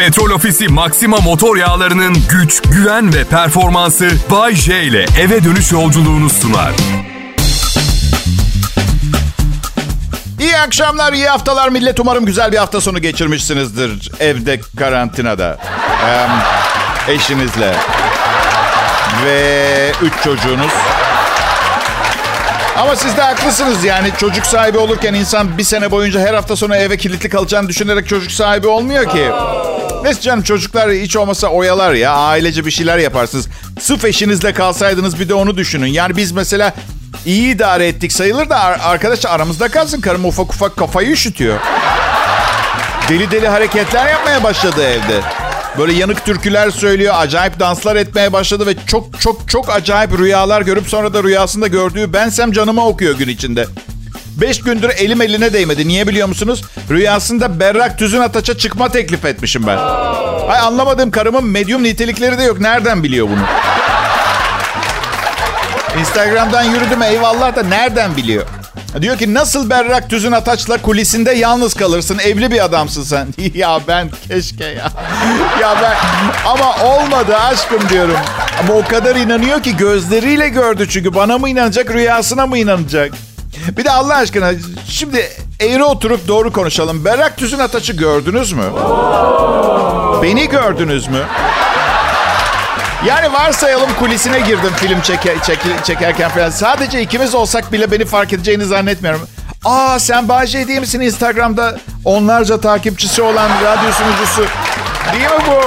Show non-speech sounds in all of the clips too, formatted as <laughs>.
Petrol Ofisi Maxima motor yağlarının güç, güven ve performansı Bay J ile eve dönüş yolculuğunu sunar. İyi akşamlar, iyi haftalar millet. Umarım güzel bir hafta sonu geçirmişsinizdir evde karantinada. Eşinizle ve üç çocuğunuz. Ama siz de haklısınız yani çocuk sahibi olurken insan bir sene boyunca her hafta sonu eve kilitli kalacağını düşünerek çocuk sahibi olmuyor ki. Neyse canım çocuklar hiç olmasa oyalar ya. Ailece bir şeyler yaparsınız. Sırf eşinizle kalsaydınız bir de onu düşünün. Yani biz mesela iyi idare ettik sayılır da arkadaş aramızda kalsın. Karım ufak ufak kafayı üşütüyor. Deli deli hareketler yapmaya başladı evde. Böyle yanık türküler söylüyor, acayip danslar etmeye başladı ve çok çok çok acayip rüyalar görüp sonra da rüyasında gördüğü bensem canıma okuyor gün içinde. Beş gündür elim eline değmedi. Niye biliyor musunuz? Rüyasında berrak tüzün ataça çıkma teklif etmişim ben. Ay anlamadığım karımın medyum nitelikleri de yok. Nereden biliyor bunu? Instagram'dan yürüdüm eyvallah da nereden biliyor? Diyor ki nasıl berrak tüzün ataçla kulisinde yalnız kalırsın. Evli bir adamsın sen. <laughs> ya ben keşke ya. ya ben ama olmadı aşkım diyorum. Ama o kadar inanıyor ki gözleriyle gördü çünkü. Bana mı inanacak rüyasına mı inanacak? Bir de Allah aşkına şimdi eğri oturup doğru konuşalım. Berrak tüzün ataçı gördünüz mü? Beni gördünüz mü? Yani varsayalım kulisine girdim film çeke, çeke, çekerken falan. Sadece ikimiz olsak bile beni fark edeceğini zannetmiyorum. Aa sen Bahçe değil misin Instagram'da onlarca takipçisi olan radyo sunucusu? Değil mi bu?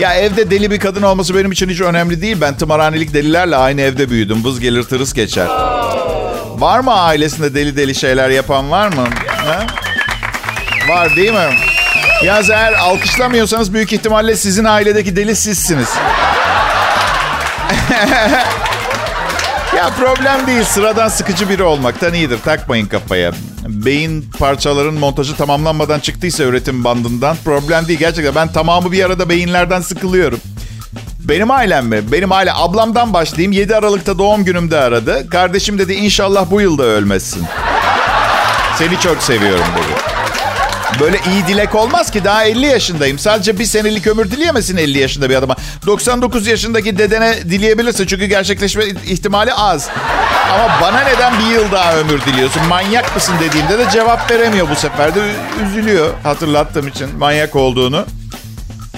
Ya evde deli bir kadın olması benim için hiç önemli değil. Ben tımarhanelik delilerle aynı evde büyüdüm. Vız gelir tırıs geçer. Var mı ailesinde deli deli şeyler yapan var mı? Ha? Var değil mi? Ya eğer alkışlamıyorsanız büyük ihtimalle sizin ailedeki deli sizsiniz. <laughs> ya problem değil. Sıradan sıkıcı biri olmaktan iyidir. Takmayın kafaya. Beyin parçaların montajı tamamlanmadan çıktıysa üretim bandından problem değil. Gerçekten ben tamamı bir arada beyinlerden sıkılıyorum. Benim ailem mi? Benim aile. Ablamdan başlayayım. 7 Aralık'ta doğum günümde aradı. Kardeşim dedi inşallah bu yılda ölmezsin. Seni çok seviyorum dedi. Böyle iyi dilek olmaz ki daha 50 yaşındayım. Sadece bir senelik ömür dileyemesin 50 yaşında bir adama. 99 yaşındaki dedene dileyebilirsin çünkü gerçekleşme ihtimali az. Ama bana neden bir yıl daha ömür diliyorsun? Manyak mısın dediğimde de cevap veremiyor bu sefer de. Üzülüyor hatırlattığım için manyak olduğunu.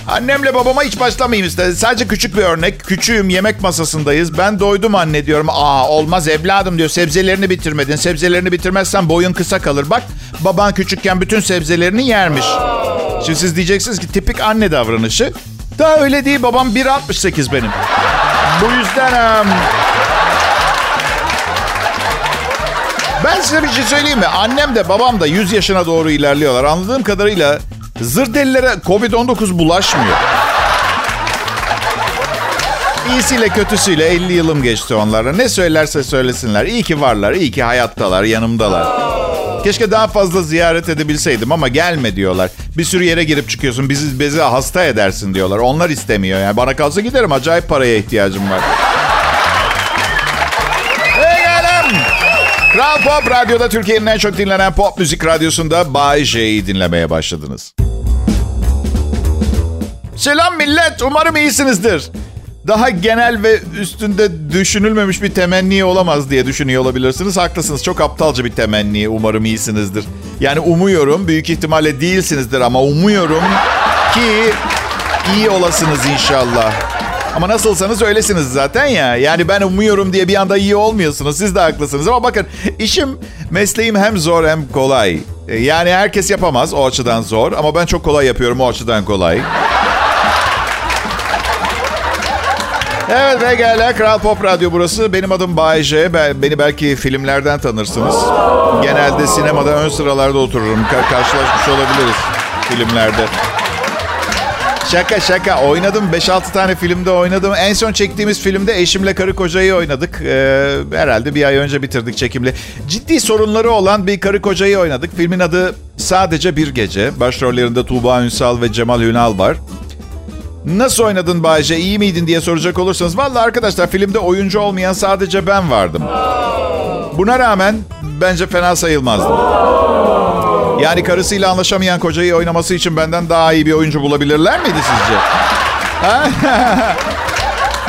Annemle babama hiç başlamayayım istedi. Sadece küçük bir örnek. Küçüğüm yemek masasındayız. Ben doydum anne diyorum. Aa olmaz evladım diyor. Sebzelerini bitirmedin. Sebzelerini bitirmezsen boyun kısa kalır. Bak baban küçükken bütün sebzelerini yermiş. Şimdi siz diyeceksiniz ki tipik anne davranışı. Daha öyle değil. Babam 1.68 benim. Bu yüzden... Um... Ben size bir şey söyleyeyim mi? Annem de babam da 100 yaşına doğru ilerliyorlar. Anladığım kadarıyla Zır delilere Covid-19 bulaşmıyor. İyisiyle kötüsüyle 50 yılım geçti onlara. Ne söylerse söylesinler. İyi ki varlar, iyi ki hayattalar, yanımdalar. Keşke daha fazla ziyaret edebilseydim ama gelme diyorlar. Bir sürü yere girip çıkıyorsun, bizi bezi hasta edersin diyorlar. Onlar istemiyor yani. Bana kalsa giderim, acayip paraya ihtiyacım var. Kral Pop Radyo'da Türkiye'nin en çok dinlenen pop müzik radyosunda Bay J'yi dinlemeye başladınız. Selam millet, umarım iyisinizdir. Daha genel ve üstünde düşünülmemiş bir temenni olamaz diye düşünüyor olabilirsiniz. Haklısınız, çok aptalca bir temenni. Umarım iyisinizdir. Yani umuyorum, büyük ihtimalle değilsinizdir ama umuyorum ki iyi olasınız inşallah. Ama nasılsanız öylesiniz zaten ya. Yani ben umuyorum diye bir anda iyi olmuyorsunuz. Siz de haklısınız. Ama bakın işim, mesleğim hem zor hem kolay. E, yani herkes yapamaz o açıdan zor. Ama ben çok kolay yapıyorum o açıdan kolay. Evet ve gel Kral Pop Radyo burası. Benim adım Bay J. Beni belki filmlerden tanırsınız. Genelde sinemada ön sıralarda otururum. Ka- karşılaşmış olabiliriz filmlerde. Şaka şaka oynadım 5-6 tane filmde oynadım. En son çektiğimiz filmde eşimle karı kocayı oynadık. Ee, herhalde bir ay önce bitirdik çekimle. Ciddi sorunları olan bir karı kocayı oynadık. Filmin adı Sadece Bir Gece. Başrollerinde Tuğba Ünsal ve Cemal Ünal var. Nasıl oynadın Bayce, iyi miydin diye soracak olursanız. Valla arkadaşlar filmde oyuncu olmayan sadece ben vardım. Buna rağmen bence fena sayılmazdım. Yani karısıyla anlaşamayan kocayı oynaması için benden daha iyi bir oyuncu bulabilirler miydi sizce?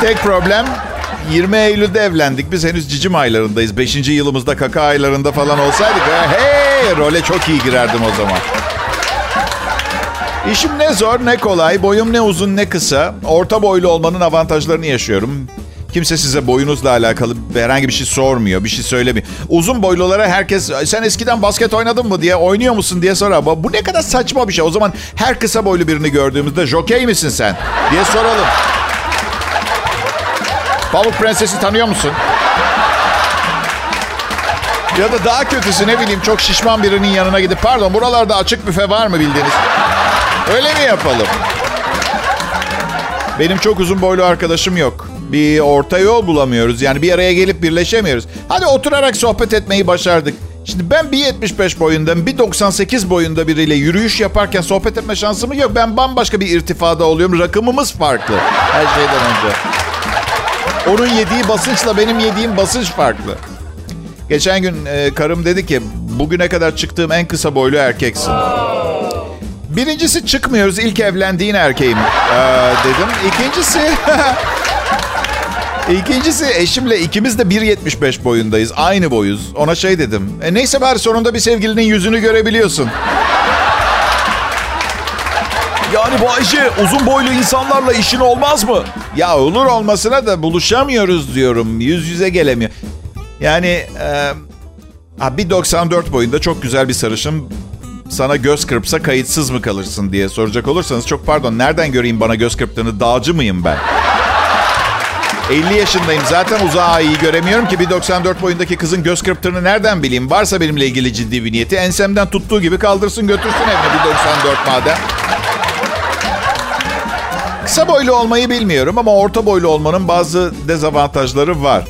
<laughs> Tek problem 20 Eylül'de evlendik. Biz henüz cicim aylarındayız. 5. yılımızda kaka aylarında falan olsaydık. Hey, role çok iyi girerdim o zaman. İşim ne zor ne kolay. Boyum ne uzun ne kısa. Orta boylu olmanın avantajlarını yaşıyorum. Kimse size boyunuzla alakalı herhangi bir şey sormuyor, bir şey söylemiyor. Uzun boylulara herkes sen eskiden basket oynadın mı diye, oynuyor musun diye sorar. Bu ne kadar saçma bir şey. O zaman her kısa boylu birini gördüğümüzde jokey misin sen diye soralım. Pamuk Prenses'i tanıyor musun? Ya da daha kötüsü ne bileyim çok şişman birinin yanına gidip pardon buralarda açık büfe var mı bildiğiniz? Öyle mi yapalım? Benim çok uzun boylu arkadaşım yok. Bir orta yol bulamıyoruz. Yani bir araya gelip birleşemiyoruz. Hadi oturarak sohbet etmeyi başardık. Şimdi ben 1.75 boyunda, 1.98 boyunda biriyle yürüyüş yaparken sohbet etme şansım yok. Ben bambaşka bir irtifada oluyorum. Rakımımız farklı her şeyden önce. Onun yediği basınçla benim yediğim basınç farklı. Geçen gün e, karım dedi ki bugüne kadar çıktığım en kısa boylu erkeksin. Birincisi çıkmıyoruz ilk evlendiğin erkeğim ee, dedim. İkincisi <laughs> İkincisi eşimle ikimiz de 1.75 boyundayız. Aynı boyuz. Ona şey dedim. E neyse bari sonunda bir sevgilinin yüzünü görebiliyorsun. Yani Bayce uzun boylu insanlarla işin olmaz mı? Ya olur olmasına da buluşamıyoruz diyorum. Yüz yüze gelemiyor. Yani e, 1.94 boyunda çok güzel bir sarışın sana göz kırpsa kayıtsız mı kalırsın diye soracak olursanız çok pardon nereden göreyim bana göz kırptığını dağcı mıyım ben? 50 yaşındayım zaten uzağa iyi göremiyorum ki 1.94 boyundaki kızın göz kırptığını nereden bileyim? Varsa benimle ilgili ciddi bir niyeti ensemden tuttuğu gibi kaldırsın götürsün evine 1.94 madem. Kısa boylu olmayı bilmiyorum ama orta boylu olmanın bazı dezavantajları var.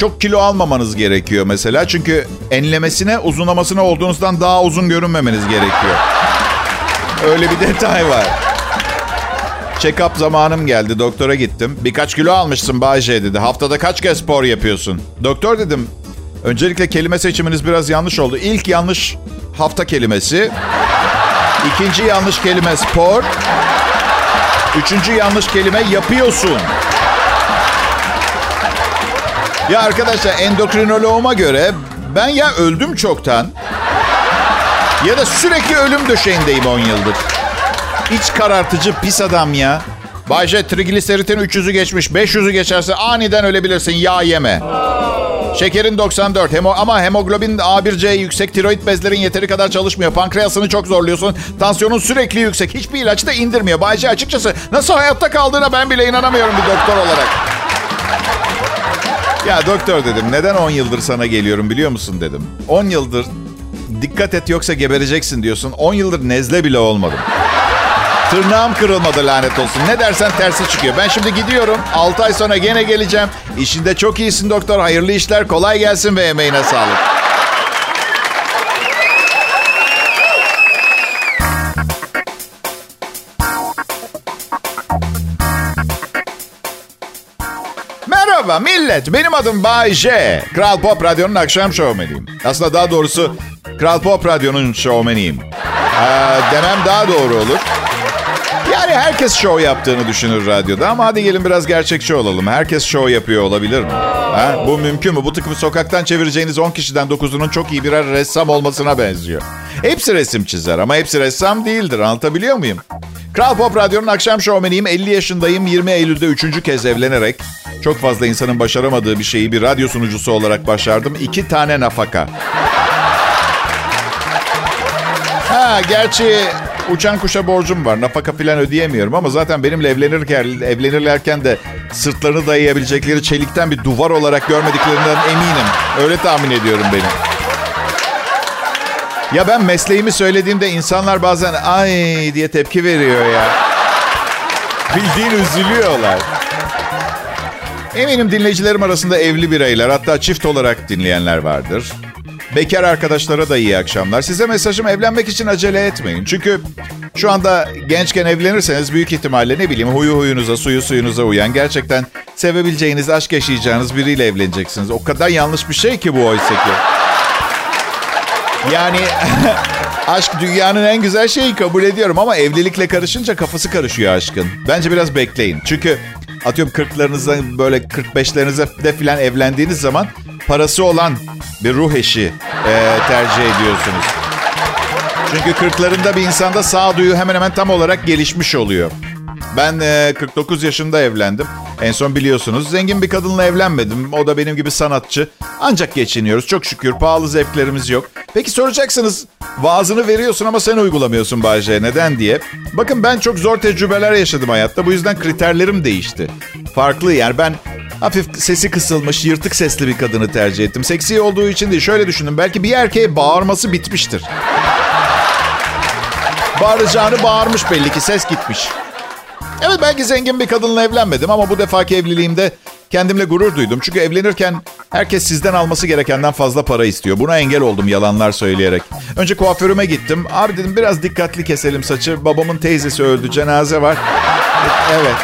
Çok kilo almamanız gerekiyor mesela. Çünkü enlemesine uzunlamasına olduğunuzdan daha uzun görünmemeniz gerekiyor. Öyle bir detay var. Check-up zamanım geldi. Doktora gittim. Birkaç kilo almışsın Bayce dedi. Haftada kaç kez spor yapıyorsun? Doktor dedim. Öncelikle kelime seçiminiz biraz yanlış oldu. İlk yanlış hafta kelimesi. İkinci yanlış kelime spor. Üçüncü yanlış kelime yapıyorsun. Ya arkadaşlar endokrinoloğuma göre ben ya öldüm çoktan ya da sürekli ölüm döşeğindeyim 10 yıldır. İç karartıcı pis adam ya. Bayce trigliseritin 300'ü geçmiş. 500'ü geçerse aniden ölebilirsin. Yağ yeme. Şekerin 94 hemo ama hemoglobin A1C yüksek. Tiroid bezlerin yeteri kadar çalışmıyor. Pankreasını çok zorluyorsun. Tansiyonun sürekli yüksek. Hiçbir ilaç da indirmiyor. Bayce açıkçası nasıl hayatta kaldığına ben bile inanamıyorum bir doktor olarak. Ya doktor dedim neden 10 yıldır sana geliyorum biliyor musun dedim. 10 yıldır dikkat et yoksa gebereceksin diyorsun. 10 yıldır nezle bile olmadım. Tırnağım kırılmadı lanet olsun. Ne dersen tersi çıkıyor. Ben şimdi gidiyorum. 6 ay sonra gene geleceğim. İşinde çok iyisin doktor. Hayırlı işler. Kolay gelsin ve emeğine sağlık. Merhaba millet. Benim adım Bay J. Kral Pop Radyo'nun akşam şovmeniyim. Aslında daha doğrusu Kral Pop Radyo'nun şovmeniyim. Ee, demem daha doğru olur. Yani herkes şov yaptığını düşünür radyoda ama hadi gelin biraz gerçekçi olalım. Herkes şov yapıyor olabilir mi? Ha? Bu mümkün mü? Bu tıkımı sokaktan çevireceğiniz 10 kişiden 9'unun çok iyi birer ressam olmasına benziyor. Hepsi resim çizer ama hepsi ressam değildir. Anlatabiliyor muyum? Kral Pop Radyo'nun akşam şovmeniyim. 50 yaşındayım. 20 Eylül'de 3. kez evlenerek çok fazla insanın başaramadığı bir şeyi bir radyo sunucusu olarak başardım. İki tane nafaka. Ha gerçi uçan kuşa borcum var. Nafaka falan ödeyemiyorum ama zaten benimle evlenirken evlenirlerken de sırtlarını dayayabilecekleri çelikten bir duvar olarak görmediklerinden eminim. Öyle tahmin ediyorum benim. Ya ben mesleğimi söylediğimde insanlar bazen ay diye tepki veriyor ya. Bildiğin üzülüyorlar. Eminim dinleyicilerim arasında evli bireyler hatta çift olarak dinleyenler vardır. Bekar arkadaşlara da iyi akşamlar. Size mesajım evlenmek için acele etmeyin. Çünkü şu anda gençken evlenirseniz büyük ihtimalle ne bileyim huyu huyunuza, suyu suyunuza uyan gerçekten sevebileceğiniz, aşk yaşayacağınız biriyle evleneceksiniz. O kadar yanlış bir şey ki bu oysa ki. Yani <laughs> Aşk dünyanın en güzel şeyi kabul ediyorum ama evlilikle karışınca kafası karışıyor aşkın. Bence biraz bekleyin. Çünkü atıyorum 40'larınızda böyle 45'lerinize de filan evlendiğiniz zaman parası olan bir ruh eşi e, tercih ediyorsunuz. Çünkü 40'larında bir insanda sağduyu hemen hemen tam olarak gelişmiş oluyor. Ben e, 49 yaşında evlendim. En son biliyorsunuz zengin bir kadınla evlenmedim. O da benim gibi sanatçı. Ancak geçiniyoruz çok şükür. Pahalı zevklerimiz yok. Peki soracaksınız vaazını veriyorsun ama sen uygulamıyorsun Bayce. Neden diye. Bakın ben çok zor tecrübeler yaşadım hayatta. Bu yüzden kriterlerim değişti. Farklı yani ben hafif sesi kısılmış, yırtık sesli bir kadını tercih ettim. Seksi olduğu için değil. Şöyle düşündüm. Belki bir erkeğe bağırması bitmiştir. Bağıracağını bağırmış belli ki ses gitmiş. Evet belki zengin bir kadınla evlenmedim ama bu defaki evliliğimde kendimle gurur duydum. Çünkü evlenirken herkes sizden alması gerekenden fazla para istiyor. Buna engel oldum yalanlar söyleyerek. Önce kuaförüme gittim. Abi dedim biraz dikkatli keselim saçı. Babamın teyzesi öldü cenaze var. Evet.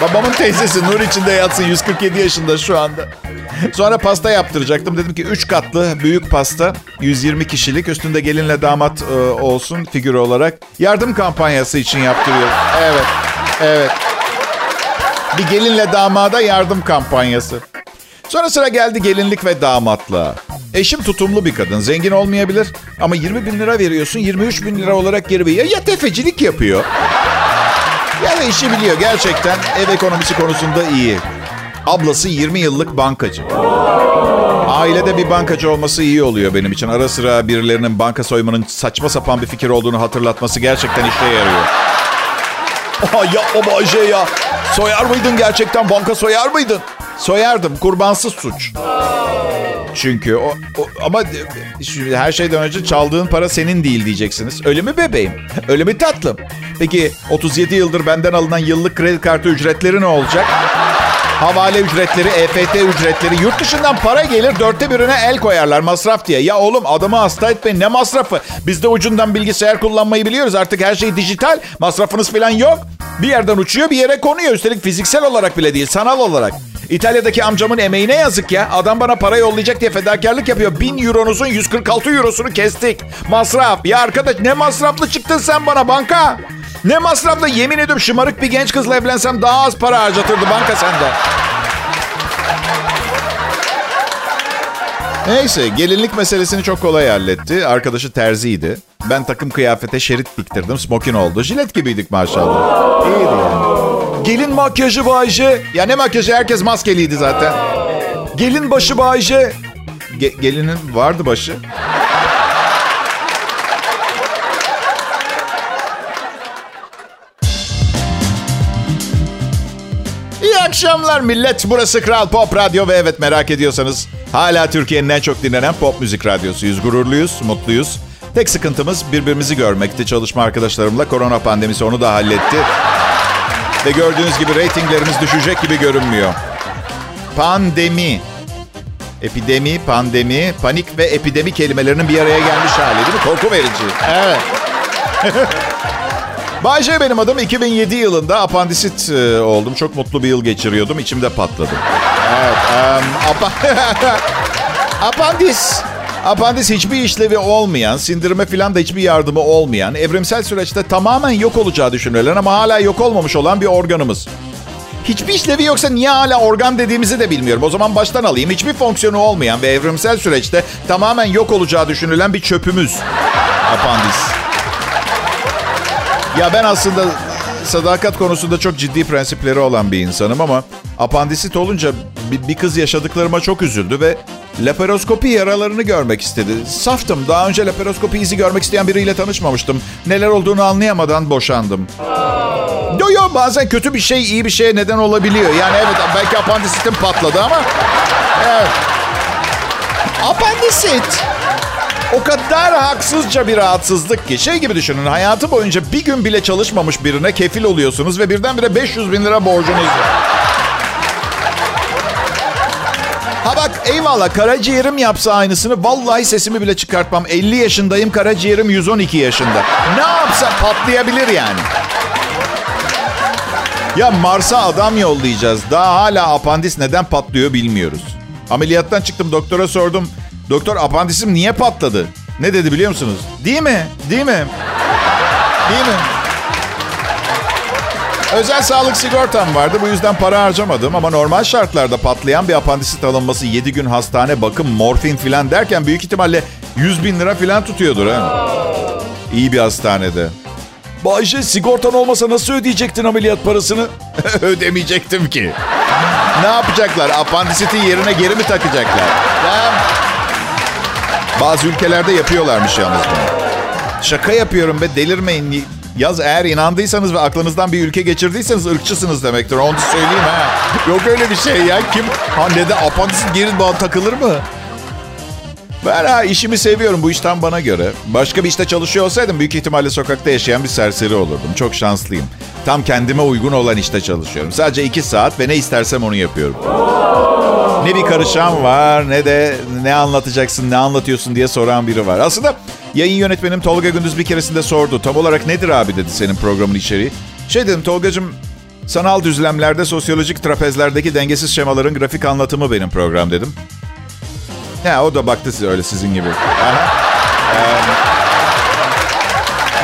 Babamın teyzesi nur içinde yatsın 147 yaşında şu anda. Sonra pasta yaptıracaktım. Dedim ki 3 katlı büyük pasta 120 kişilik üstünde gelinle damat e, olsun figür olarak. Yardım kampanyası için yaptırıyorum. Evet. Evet. Bir gelinle damada yardım kampanyası. Sonra sıra geldi gelinlik ve damatlığa. Eşim tutumlu bir kadın. Zengin olmayabilir ama 20 bin lira veriyorsun 23 bin lira olarak geri veriyor. Ya tefecilik yapıyor ya da işi biliyor. Gerçekten ev ekonomisi konusunda iyi. Ablası 20 yıllık bankacı. Ailede bir bankacı olması iyi oluyor benim için. Ara sıra birilerinin banka soymanın saçma sapan bir fikir olduğunu hatırlatması gerçekten işe yarıyor. Aa, yapma Bayce ya. Soyar mıydın gerçekten? Banka soyar mıydın? Soyardım. Kurbansız suç. Çünkü o, o ama her şeyden önce çaldığın para senin değil diyeceksiniz. Öyle mi bebeğim? Öyle mi tatlım? Peki 37 yıldır benden alınan yıllık kredi kartı ücretleri ne olacak? Havale ücretleri, EFT ücretleri, yurt dışından para gelir dörtte birine el koyarlar masraf diye. Ya oğlum adamı hasta etmeyin ne masrafı? Biz de ucundan bilgisayar kullanmayı biliyoruz artık her şey dijital. Masrafınız falan yok. Bir yerden uçuyor bir yere konuyor. Üstelik fiziksel olarak bile değil sanal olarak. İtalya'daki amcamın emeğine yazık ya. Adam bana para yollayacak diye fedakarlık yapıyor. 1000 euronuzun 146 eurosunu kestik. Masraf. Ya arkadaş ne masraflı çıktın sen bana banka? Ne masraflı yemin ediyorum şımarık bir genç kızla evlensem daha az para harcatırdı banka sende. Neyse gelinlik meselesini çok kolay halletti. Arkadaşı terziydi. Ben takım kıyafete şerit diktirdim. Smokin oldu. Jilet gibiydik maşallah. İyiydi yani. Gelin makyajı Bayce. Ya ne makyajı herkes maskeliydi zaten. Gelin başı Bayce. Ge- gelinin vardı başı. Akşamlar millet. Burası Kral Pop Radyo ve evet merak ediyorsanız hala Türkiye'nin en çok dinlenen pop müzik radyosuyuz. Gururluyuz, mutluyuz. Tek sıkıntımız birbirimizi görmekti. Çalışma arkadaşlarımla korona pandemisi onu da halletti. Ve gördüğünüz gibi reytinglerimiz düşecek gibi görünmüyor. Pandemi. Epidemi, pandemi, panik ve epidemi kelimelerinin bir araya gelmiş hali değil mi? Korku verici. Evet. <laughs> Bay J benim adım. 2007 yılında apandisit e, oldum. Çok mutlu bir yıl geçiriyordum. İçimde patladı. Evet. Um, apa <laughs> apandis. Apandis hiçbir işlevi olmayan, sindirime falan da hiçbir yardımı olmayan, evrimsel süreçte tamamen yok olacağı düşünülen ama hala yok olmamış olan bir organımız. Hiçbir işlevi yoksa niye hala organ dediğimizi de bilmiyorum. O zaman baştan alayım. Hiçbir fonksiyonu olmayan ve evrimsel süreçte tamamen yok olacağı düşünülen bir çöpümüz. Apandis. Ya ben aslında sadakat konusunda çok ciddi prensipleri olan bir insanım ama apandisit olunca bir, bir kız yaşadıklarıma çok üzüldü ve laparoskopi yaralarını görmek istedi. Saftım. Daha önce laparoskopi izi görmek isteyen biriyle tanışmamıştım. Neler olduğunu anlayamadan boşandım. Yo yo bazen kötü bir şey iyi bir şeye neden olabiliyor. Yani evet belki apandisitim patladı ama... Evet. Apandisit. O kadar haksızca bir rahatsızlık ki. Şey gibi düşünün hayatı boyunca bir gün bile çalışmamış birine kefil oluyorsunuz ve birdenbire 500 bin lira borcunuz var. Ha bak eyvallah karaciğerim yapsa aynısını vallahi sesimi bile çıkartmam. 50 yaşındayım karaciğerim 112 yaşında. Ne yapsa patlayabilir yani. Ya Mars'a adam yollayacağız. Daha hala apandis neden patlıyor bilmiyoruz. Ameliyattan çıktım doktora sordum. Doktor apandisim niye patladı? Ne dedi biliyor musunuz? Değil mi? Değil mi? Değil mi? Özel sağlık sigortam vardı. Bu yüzden para harcamadım. Ama normal şartlarda patlayan bir apandisit alınması 7 gün hastane, bakım, morfin filan derken büyük ihtimalle 100 bin lira filan tutuyordur. ha. İyi bir hastanede. Bayce sigortan olmasa nasıl ödeyecektin ameliyat parasını? <laughs> Ödemeyecektim ki. Ne yapacaklar? Apandisitin yerine geri mi takacaklar? Ya. Bazı ülkelerde yapıyorlarmış yalnız bunu. Şaka yapıyorum be delirmeyin. Yaz eğer inandıysanız ve aklınızdan bir ülke geçirdiyseniz ırkçısınız demektir. Onu söyleyeyim ha. Yok öyle bir şey ya. Kim? Ha ne de apandisit geri bağ takılır mı? Ben ha işimi seviyorum. Bu iş tam bana göre. Başka bir işte çalışıyor olsaydım büyük ihtimalle sokakta yaşayan bir serseri olurdum. Çok şanslıyım. Tam kendime uygun olan işte çalışıyorum. Sadece iki saat ve ne istersem onu yapıyorum. Ne bir karışan var ne de ne anlatacaksın, ne anlatıyorsun diye soran biri var. Aslında yayın yönetmenim Tolga Gündüz bir keresinde sordu. Tam olarak nedir abi dedi senin programın içeriği. Şey dedim Tolgacığım sanal düzlemlerde sosyolojik trapezlerdeki dengesiz şemaların grafik anlatımı benim program dedim. Ya o da baktı size öyle sizin gibi. Ee,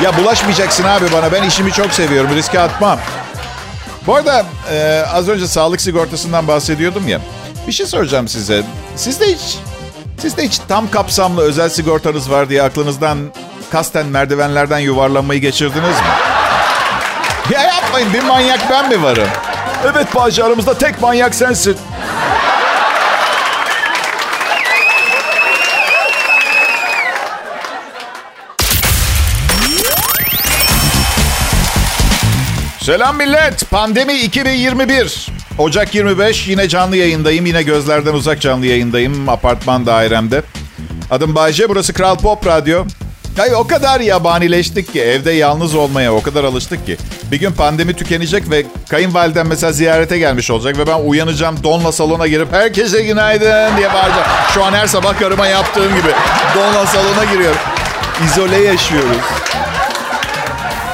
ya bulaşmayacaksın abi bana. Ben işimi çok seviyorum. Riske atmam. Bu arada e, az önce sağlık sigortasından bahsediyordum ya. Bir şey soracağım size. Sizde hiç sizde hiç tam kapsamlı özel sigortanız var diye aklınızdan kasten merdivenlerden yuvarlanmayı geçirdiniz mi? Ya yapmayın bir manyak ben mi varım? Evet Bayce aramızda tek manyak sensin. Selam millet. Pandemi 2021. Ocak 25 yine canlı yayındayım. Yine gözlerden uzak canlı yayındayım apartman dairemde. Adım Bayce. Burası Kral Pop Radyo. Ay o kadar yabanileştik ki evde yalnız olmaya o kadar alıştık ki. Bir gün pandemi tükenecek ve kayınvalidem mesela ziyarete gelmiş olacak ve ben uyanacağım donla salona girip herkese günaydın diye bağıracağım. Şu an her sabah karıma yaptığım gibi donla salona giriyorum. İzole yaşıyoruz.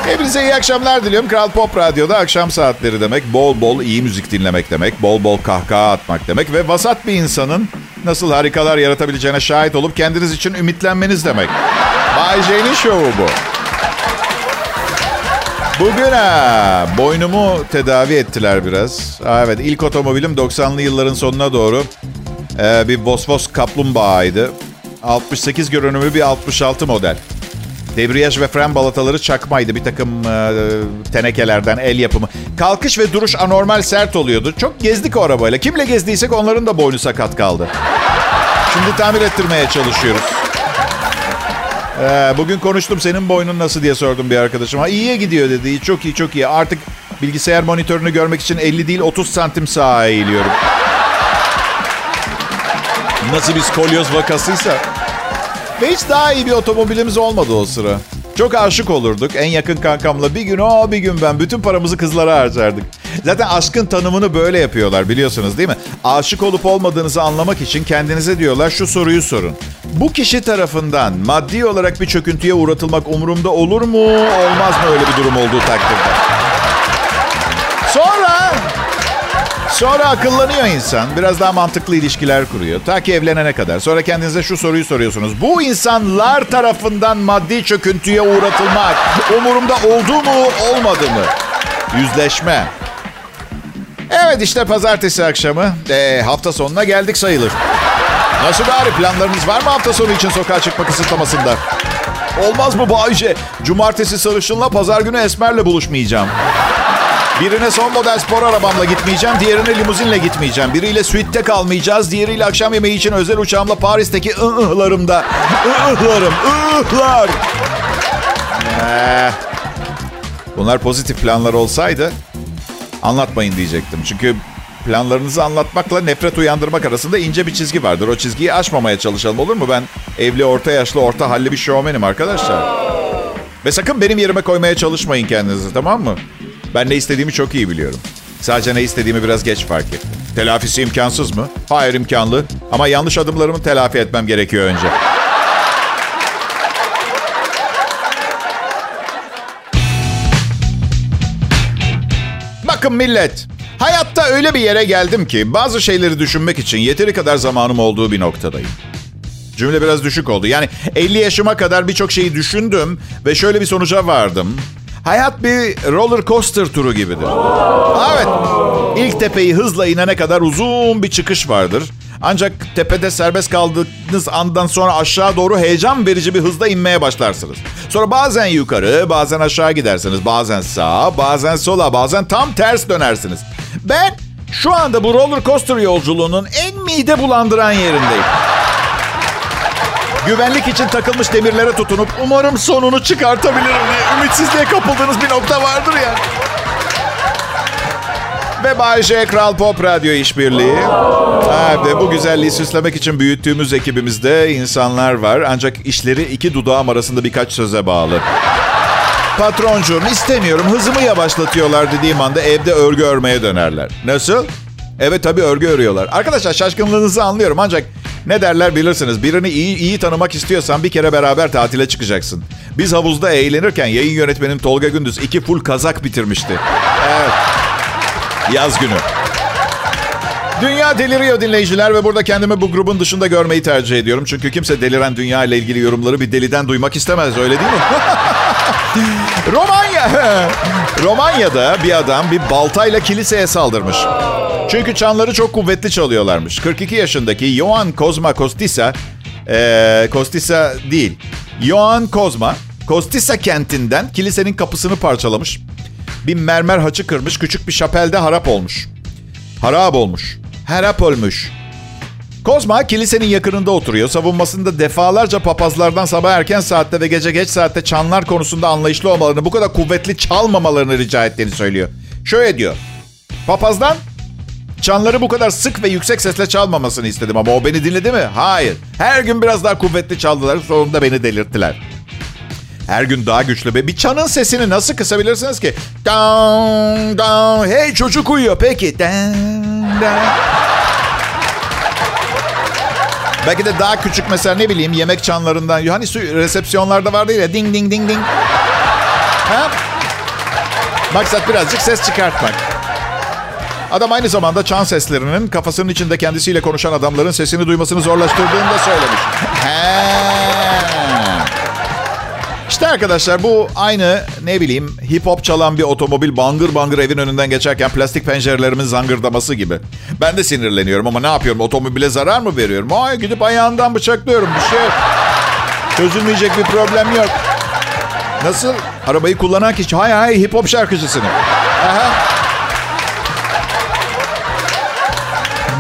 Hepinize iyi akşamlar diliyorum. Kral Pop Radyo'da akşam saatleri demek. Bol bol iyi müzik dinlemek demek. Bol bol kahkaha atmak demek. Ve vasat bir insanın nasıl harikalar yaratabileceğine şahit olup kendiniz için ümitlenmeniz demek. Bay J'nin şovu bu. Bugün ha, boynumu tedavi ettiler biraz. Aa, evet ilk otomobilim 90'lı yılların sonuna doğru e, bir Vosvos kaplumbağaydı. 68 görünümlü bir 66 model. Debriyaj ve fren balataları çakmaydı. Bir takım e, tenekelerden el yapımı. Kalkış ve duruş anormal sert oluyordu. Çok gezdik o arabayla. Kimle gezdiysek onların da boynu sakat kaldı. Şimdi tamir ettirmeye çalışıyoruz. Ee, bugün konuştum senin boynun nasıl diye sordum bir arkadaşım. Ha iyiye gidiyor dedi. Çok iyi çok iyi. Artık bilgisayar monitörünü görmek için 50 değil 30 santim sağa eğiliyorum. Nasıl bir skolyoz vakasıysa. Ve hiç daha iyi bir otomobilimiz olmadı o sıra. Çok aşık olurduk. En yakın kankamla bir gün o bir gün ben bütün paramızı kızlara harcardık. Zaten aşkın tanımını böyle yapıyorlar biliyorsunuz değil mi? Aşık olup olmadığınızı anlamak için kendinize diyorlar şu soruyu sorun. Bu kişi tarafından maddi olarak bir çöküntüye uğratılmak umurumda olur mu olmaz mı öyle bir durum olduğu takdirde? Sonra Sonra akıllanıyor insan. Biraz daha mantıklı ilişkiler kuruyor. Ta ki evlenene kadar. Sonra kendinize şu soruyu soruyorsunuz. Bu insanlar tarafından maddi çöküntüye uğratılmak umurumda oldu mu olmadı mı? Yüzleşme. Evet işte pazartesi akşamı. Ee, hafta sonuna geldik sayılır. Nasıl bari planlarınız var mı hafta sonu için sokağa çıkma kısıtlamasında? Olmaz mı Bayce? Cumartesi sarışınla pazar günü Esmer'le buluşmayacağım. Birine son model spor arabamla gitmeyeceğim, diğerine limuzinle gitmeyeceğim. Biriyle suite'te kalmayacağız, diğeriyle akşam yemeği için özel uçağımla Paris'teki ıhlarımda. Ihlarım, ıhlar. Ee, bunlar pozitif planlar olsaydı anlatmayın diyecektim. Çünkü planlarınızı anlatmakla nefret uyandırmak arasında ince bir çizgi vardır. O çizgiyi aşmamaya çalışalım olur mu? Ben evli, orta yaşlı, orta halli bir şovmenim arkadaşlar. Ve sakın benim yerime koymaya çalışmayın kendinizi tamam mı? Ben ne istediğimi çok iyi biliyorum. Sadece ne istediğimi biraz geç fark ettim. Telafisi imkansız mı? Hayır imkanlı. Ama yanlış adımlarımı telafi etmem gerekiyor önce. Bakın millet. Hayatta öyle bir yere geldim ki bazı şeyleri düşünmek için yeteri kadar zamanım olduğu bir noktadayım. Cümle biraz düşük oldu. Yani 50 yaşıma kadar birçok şeyi düşündüm ve şöyle bir sonuca vardım. Hayat bir roller coaster turu gibidir. Evet. İlk tepeyi hızla inene kadar uzun bir çıkış vardır. Ancak tepede serbest kaldığınız andan sonra aşağı doğru heyecan verici bir hızla inmeye başlarsınız. Sonra bazen yukarı, bazen aşağı gidersiniz. Bazen sağa, bazen sola, bazen tam ters dönersiniz. Ben şu anda bu roller coaster yolculuğunun en mide bulandıran yerindeyim. Güvenlik için takılmış demirlere tutunup umarım sonunu çıkartabilirim diye ümitsizliğe kapıldığınız bir nokta vardır ya. Ve Bay J Kral Pop Radyo işbirliği. Evet, bu güzelliği süslemek için büyüttüğümüz ekibimizde insanlar var. Ancak işleri iki dudağım arasında birkaç söze bağlı. Patroncuğum istemiyorum hızımı yavaşlatıyorlar dediğim anda evde örgü örmeye dönerler. Nasıl? Evet tabii örgü örüyorlar. Arkadaşlar şaşkınlığınızı anlıyorum ancak ne derler bilirsiniz. Birini iyi iyi tanımak istiyorsan bir kere beraber tatile çıkacaksın. Biz havuzda eğlenirken yayın yönetmenim Tolga Gündüz iki full kazak bitirmişti. Evet. Yaz günü. Dünya deliriyor dinleyiciler ve burada kendimi bu grubun dışında görmeyi tercih ediyorum. Çünkü kimse deliren dünya ile ilgili yorumları bir deliden duymak istemez öyle değil mi? <laughs> Romanya. <laughs> Romanya'da bir adam bir baltayla kiliseye saldırmış. Çünkü çanları çok kuvvetli çalıyorlarmış. 42 yaşındaki Ioan Kozma Kostisa, ee, Kostisa değil, Ioan Kozma, Kostisa kentinden kilisenin kapısını parçalamış. Bir mermer haçı kırmış, küçük bir şapelde harap olmuş. Harap olmuş. Harap olmuş. Kozma kilisenin yakınında oturuyor. Savunmasında defalarca papazlardan sabah erken saatte ve gece geç saatte çanlar konusunda anlayışlı olmalarını, bu kadar kuvvetli çalmamalarını rica ettiğini söylüyor. Şöyle diyor. Papazdan çanları bu kadar sık ve yüksek sesle çalmamasını istedim ama o beni dinledi mi? Hayır. Her gün biraz daha kuvvetli çaldılar. Sonunda beni delirttiler. Her gün daha güçlü. Ve bir çanın sesini nasıl kısabilirsiniz ki? Down, down. Hey çocuk uyuyor. Peki. Down, down. Belki de daha küçük mesela ne bileyim yemek çanlarından. Hani resepsiyonlarda vardı ya ding ding ding ding. Ha? Maksat birazcık ses çıkartmak. Adam aynı zamanda çan seslerinin kafasının içinde kendisiyle konuşan adamların sesini duymasını zorlaştırdığını da söylemiş. İşte arkadaşlar bu aynı ne bileyim hip hop çalan bir otomobil bangır bangır evin önünden geçerken plastik pencerelerimin zangırdaması gibi. Ben de sinirleniyorum ama ne yapıyorum otomobile zarar mı veriyorum? Ay gidip ayağından bıçaklıyorum bir şey. Çözülmeyecek bir problem yok. Nasıl? Arabayı kullanan kişi hay hay hip hop şarkıcısını. Aha.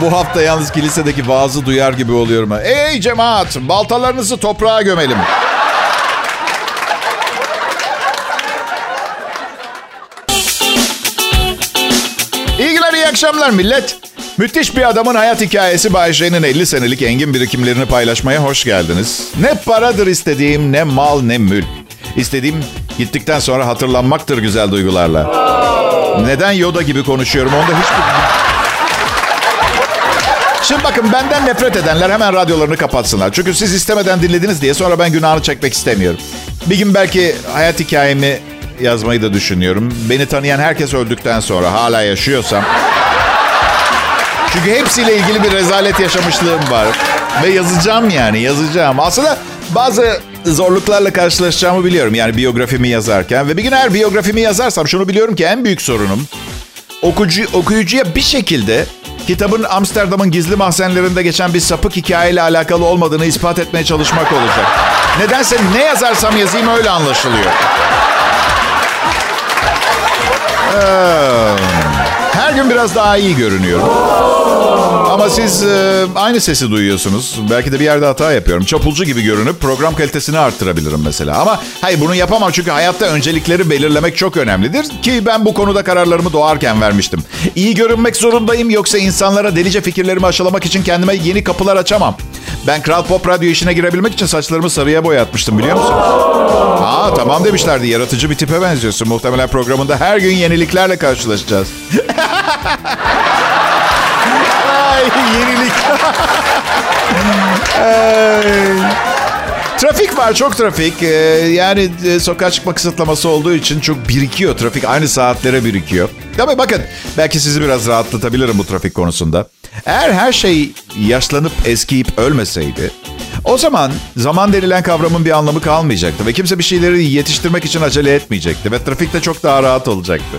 Bu hafta yalnız kilisedeki vaazı duyar gibi oluyorum. Ey cemaat baltalarınızı toprağa gömelim. İyi günler, iyi akşamlar millet. Müthiş bir adamın hayat hikayesi Bay J'nin 50 senelik engin birikimlerini paylaşmaya hoş geldiniz. Ne paradır istediğim, ne mal, ne mülk. İstediğim gittikten sonra hatırlanmaktır güzel duygularla. Neden Yoda gibi konuşuyorum? Onda hiçbir... Şimdi bakın benden nefret edenler hemen radyolarını kapatsınlar. Çünkü siz istemeden dinlediniz diye sonra ben günahını çekmek istemiyorum. Bir gün belki hayat hikayemi yazmayı da düşünüyorum. Beni tanıyan herkes öldükten sonra hala yaşıyorsam. Çünkü hepsiyle ilgili bir rezalet yaşamışlığım var. Ve yazacağım yani yazacağım. Aslında bazı zorluklarla karşılaşacağımı biliyorum. Yani biyografimi yazarken. Ve bir gün eğer biyografimi yazarsam şunu biliyorum ki en büyük sorunum... Okuyucu, okuyucuya bir şekilde kitabın Amsterdam'ın gizli mahzenlerinde geçen bir sapık hikayeyle alakalı olmadığını ispat etmeye çalışmak olacak. Nedense ne yazarsam yazayım öyle anlaşılıyor. Her gün biraz daha iyi görünüyorum. Ama siz e, aynı sesi duyuyorsunuz. Belki de bir yerde hata yapıyorum. Çapulcu gibi görünüp program kalitesini arttırabilirim mesela. Ama hayır bunu yapamam çünkü hayatta öncelikleri belirlemek çok önemlidir. Ki ben bu konuda kararlarımı doğarken vermiştim. İyi görünmek zorundayım yoksa insanlara delice fikirlerimi aşılamak için kendime yeni kapılar açamam. Ben Kral Pop Radyo işine girebilmek için saçlarımı sarıya boyatmıştım biliyor musunuz? Aa tamam demişlerdi. Yaratıcı bir tipe benziyorsun. Muhtemelen programında her gün yeniliklerle karşılaşacağız. <laughs> Ay yenilik. <laughs> Trafik var çok trafik. Ee, yani e, sokağa çıkma kısıtlaması olduğu için çok birikiyor trafik. Aynı saatlere birikiyor. Tabii bakın belki sizi biraz rahatlatabilirim bu trafik konusunda. Eğer her şey yaşlanıp eskiyip ölmeseydi O zaman zaman denilen kavramın bir anlamı kalmayacaktı ve kimse bir şeyleri yetiştirmek için acele etmeyecekti ve trafikte çok daha rahat olacaktı.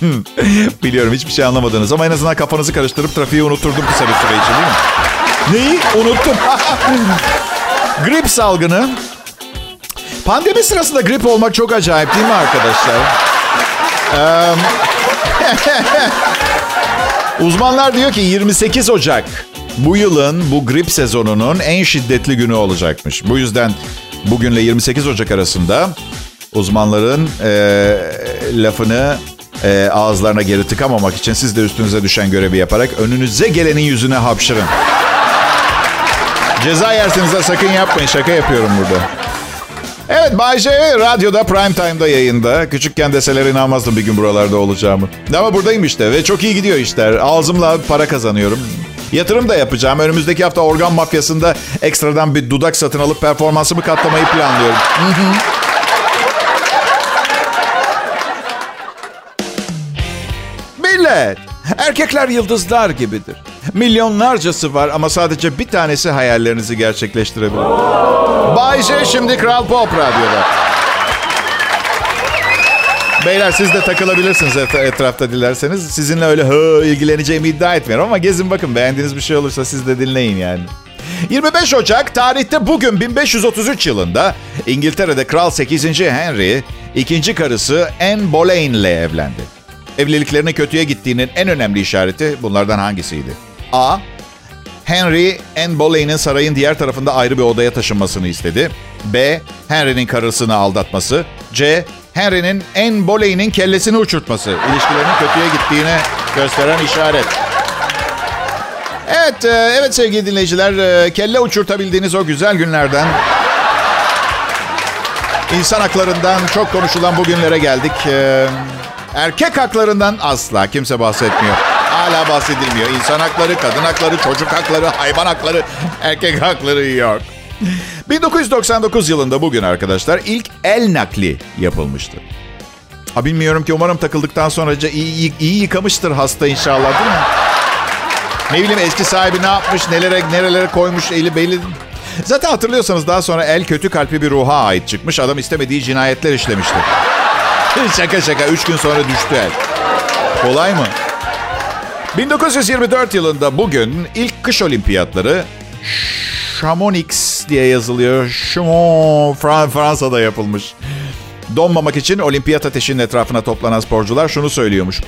<laughs> Biliyorum hiçbir şey anlamadınız ama en azından kafanızı karıştırıp trafiği unuturdum kısa bir süre için değil mi? Neyi? Unuttum. <laughs> grip salgını. Pandemi sırasında grip olmak çok acayip değil mi arkadaşlar? <laughs> Uzmanlar diyor ki 28 Ocak bu yılın bu grip sezonunun en şiddetli günü olacakmış. Bu yüzden bugünle 28 Ocak arasında uzmanların e, lafını e, ağızlarına geri tıkamamak için siz de üstünüze düşen görevi yaparak önünüze gelenin yüzüne hapşırın. Ceza yersiniz de sakın yapmayın. Şaka yapıyorum burada. Evet Bay J radyoda prime time'da yayında. Küçükken deseler inanmazdım bir gün buralarda olacağımı. Ama buradayım işte ve çok iyi gidiyor işler. Ağzımla para kazanıyorum. Yatırım da yapacağım. Önümüzdeki hafta organ mafyasında ekstradan bir dudak satın alıp performansımı katlamayı planlıyorum. Millet, erkekler yıldızlar gibidir. Milyonlarcası var ama sadece bir tanesi hayallerinizi gerçekleştirebilir. Bay J şimdi Kral Pop Radyo'da. Beyler siz de takılabilirsiniz et- etrafta dilerseniz. Sizinle öyle hı ilgileneceğimi iddia etmiyorum ama gezin bakın beğendiğiniz bir şey olursa siz de dinleyin yani. 25 Ocak tarihte bugün 1533 yılında İngiltere'de Kral 8. Henry ikinci karısı Anne Boleyn ile evlendi. Evliliklerinin kötüye gittiğinin en önemli işareti bunlardan hangisiydi? A. Henry, Anne Boleyn'in sarayın diğer tarafında ayrı bir odaya taşınmasını istedi. B. Henry'nin karısını aldatması. C. Henry'nin Anne Boleyn'in kellesini uçurtması. İlişkilerinin kötüye gittiğini gösteren işaret. Evet, e, evet sevgili dinleyiciler. e, Kelle uçurtabildiğiniz o güzel günlerden... insan haklarından çok konuşulan bugünlere geldik. Erkek haklarından asla kimse bahsetmiyor. Hala bahsedilmiyor. İnsan hakları, kadın hakları, çocuk hakları, hayvan hakları, erkek hakları yok. 1999 yılında bugün arkadaşlar ilk el nakli yapılmıştı. Ha bilmiyorum ki umarım takıldıktan sonra iyi, iyi yıkamıştır hasta inşallah değil mi? Ne bileyim eski sahibi ne yapmış, nelere nerelere koymuş eli belli. Zaten hatırlıyorsanız daha sonra el kötü kalpli bir ruha ait çıkmış. Adam istemediği cinayetler işlemişti. <laughs> şaka şaka. Üç gün sonra düştü el. Kolay mı? 1924 yılında bugün ilk kış olimpiyatları Chamonix diye yazılıyor. Chamon, Fran- Fransa'da yapılmış. Donmamak için olimpiyat ateşinin etrafına toplanan sporcular şunu söylüyormuş.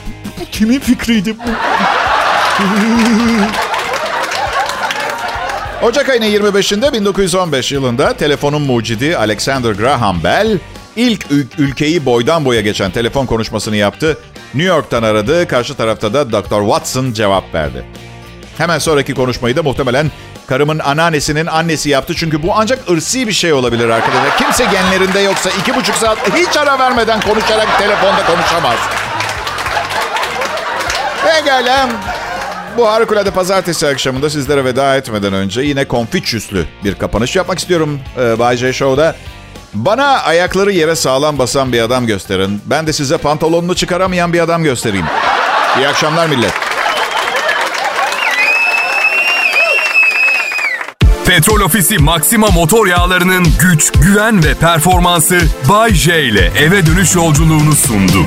Kimin fikriydi bu? Ocak ayının 25'inde 1915 yılında telefonun mucidi Alexander Graham Bell ilk ül- ülkeyi boydan boya geçen telefon konuşmasını yaptı. New York'tan aradı. Karşı tarafta da Dr. Watson cevap verdi. Hemen sonraki konuşmayı da muhtemelen karımın anneannesinin annesi yaptı. Çünkü bu ancak ırsi bir şey olabilir arkadaşlar. Kimse genlerinde yoksa iki buçuk saat hiç ara vermeden konuşarak telefonda konuşamaz. Pekala. Bu harikulade pazartesi akşamında sizlere veda etmeden önce yine Confucius'lü bir kapanış yapmak istiyorum e, Bay J Show'da. Bana ayakları yere sağlam basan bir adam gösterin. Ben de size pantolonunu çıkaramayan bir adam göstereyim. İyi akşamlar millet. Petrol Ofisi Maxima motor yağlarının güç, güven ve performansı Bay J ile eve dönüş yolculuğunu sundu.